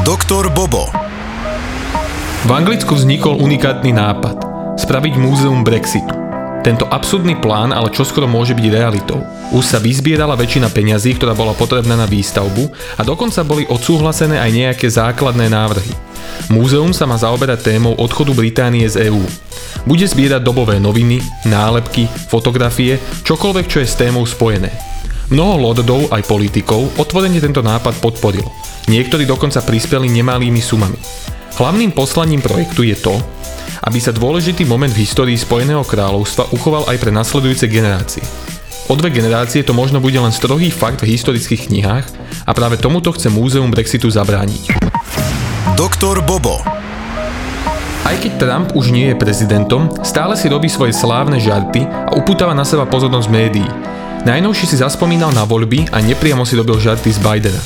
Doktor Bobo. V Anglicku vznikol unikátny nápad spraviť múzeum Brexitu. Tento absurdný plán ale čoskoro môže byť realitou. Už sa vyzbierala väčšina peňazí, ktorá bola potrebná na výstavbu a dokonca boli odsúhlasené aj nejaké základné návrhy. Múzeum sa má zaoberať témou odchodu Británie z EÚ. Bude zbierať dobové noviny, nálepky, fotografie, čokoľvek, čo je s témou spojené. Mnoho lordov aj politikov otvorene tento nápad podporilo. Niektorí dokonca prispeli nemalými sumami. Hlavným poslaním projektu je to, aby sa dôležitý moment v histórii Spojeného kráľovstva uchoval aj pre nasledujúce generácie. O dve generácie to možno bude len strohý fakt v historických knihách a práve tomuto chce Múzeum Brexitu zabrániť. Doktor Bobo. Aj keď Trump už nie je prezidentom, stále si robí svoje slávne žarty a upútava na seba pozornosť médií. Najnovšie si zaspomínal na voľby a nepriamo si robil žarty z Bidena.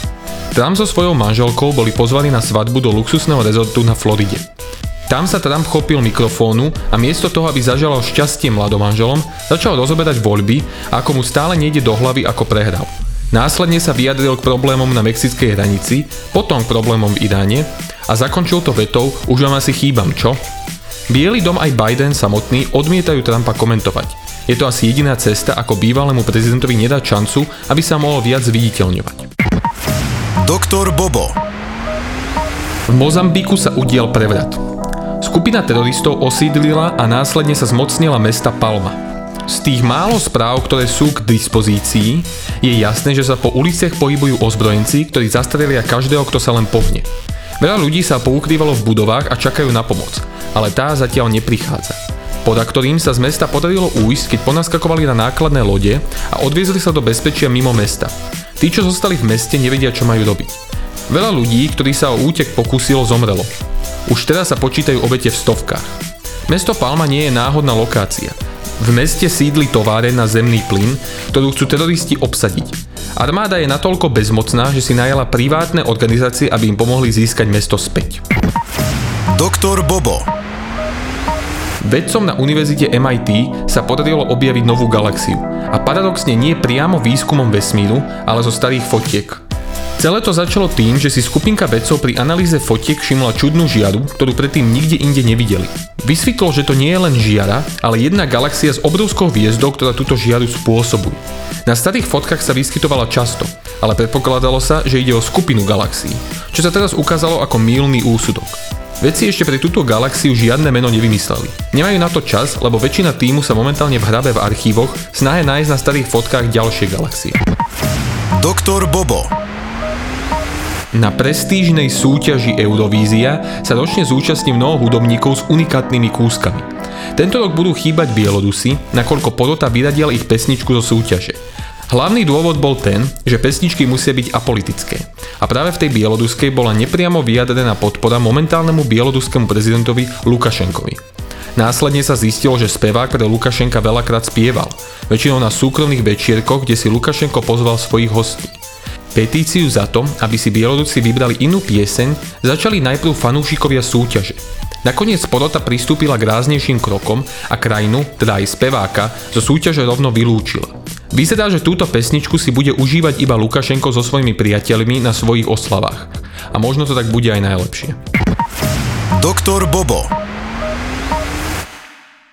Trump so svojou manželkou boli pozvaní na svadbu do luxusného rezortu na Floride. Tam sa Trump chopil mikrofónu a miesto toho, aby zažalal šťastie mladomanželom, začal rozoberať voľby a ako mu stále nejde do hlavy, ako prehral. Následne sa vyjadril k problémom na mexickej hranici, potom k problémom v Iráne a zakončil to vetou už vám asi chýbam, čo? Bielý dom aj Biden samotný odmietajú Trumpa komentovať. Je to asi jediná cesta, ako bývalému prezidentovi nedať šancu, aby sa mohol viac viditeľňovať. Doktor Bobo. V Mozambiku sa udial prevrat. Skupina teroristov osídlila a následne sa zmocnila mesta Palma. Z tých málo správ, ktoré sú k dispozícii, je jasné, že sa po uliciach pohybujú ozbrojenci, ktorí zastrelia každého, kto sa len pohne. Veľa ľudí sa poukrývalo v budovách a čakajú na pomoc, ale tá zatiaľ neprichádza. Poda ktorým sa z mesta podarilo újsť, keď ponaskakovali na nákladné lode a odviezli sa do bezpečia mimo mesta. Tí, čo zostali v meste, nevedia, čo majú robiť. Veľa ľudí, ktorí sa o útek pokúsilo, zomrelo. Už teraz sa počítajú obete v stovkách. Mesto Palma nie je náhodná lokácia. V meste sídli továre na zemný plyn, ktorú chcú teroristi obsadiť. Armáda je natoľko bezmocná, že si najala privátne organizácie, aby im pomohli získať mesto späť. Doktor Bobo. Vedcom na univerzite MIT sa podarilo objaviť novú galaxiu. A paradoxne nie priamo výskumom vesmíru, ale zo starých fotiek. Celé to začalo tým, že si skupinka vedcov pri analýze fotiek všimla čudnú žiaru, ktorú predtým nikde inde nevideli. Vysvetlo, že to nie je len žiara, ale jedna galaxia s obrovskou hviezdou, ktorá túto žiaru spôsobuje. Na starých fotkách sa vyskytovala často, ale predpokladalo sa, že ide o skupinu galaxií, čo sa teraz ukázalo ako mýlný úsudok. Vedci ešte pre túto galaxiu žiadne meno nevymysleli. Nemajú na to čas, lebo väčšina týmu sa momentálne v hrabe v archívoch snahe nájsť na starých fotkách ďalšie galaxie. Doktor Bobo. Na prestížnej súťaži Eurovízia sa ročne zúčastní mnoho hudobníkov s unikátnymi kúskami. Tento rok budú chýbať Bielorusy, nakoľko porota vyradial ich pesničku zo súťaže. Hlavný dôvod bol ten, že pesničky musia byť apolitické. A práve v tej bieloruskej bola nepriamo vyjadrená podpora momentálnemu bieloruskému prezidentovi Lukašenkovi. Následne sa zistilo, že spevák pre Lukašenka veľakrát spieval, väčšinou na súkromných večierkoch, kde si Lukašenko pozval svojich hostí. Petíciu za to, aby si Bielorusi vybrali inú pieseň, začali najprv fanúšikovia súťaže. Nakoniec porota pristúpila k ráznejším krokom a krajinu, teda aj speváka, zo súťaže rovno vylúčila. Vyzerá, že túto pesničku si bude užívať iba Lukašenko so svojimi priateľmi na svojich oslavách. A možno to tak bude aj najlepšie. Doktor Bobo.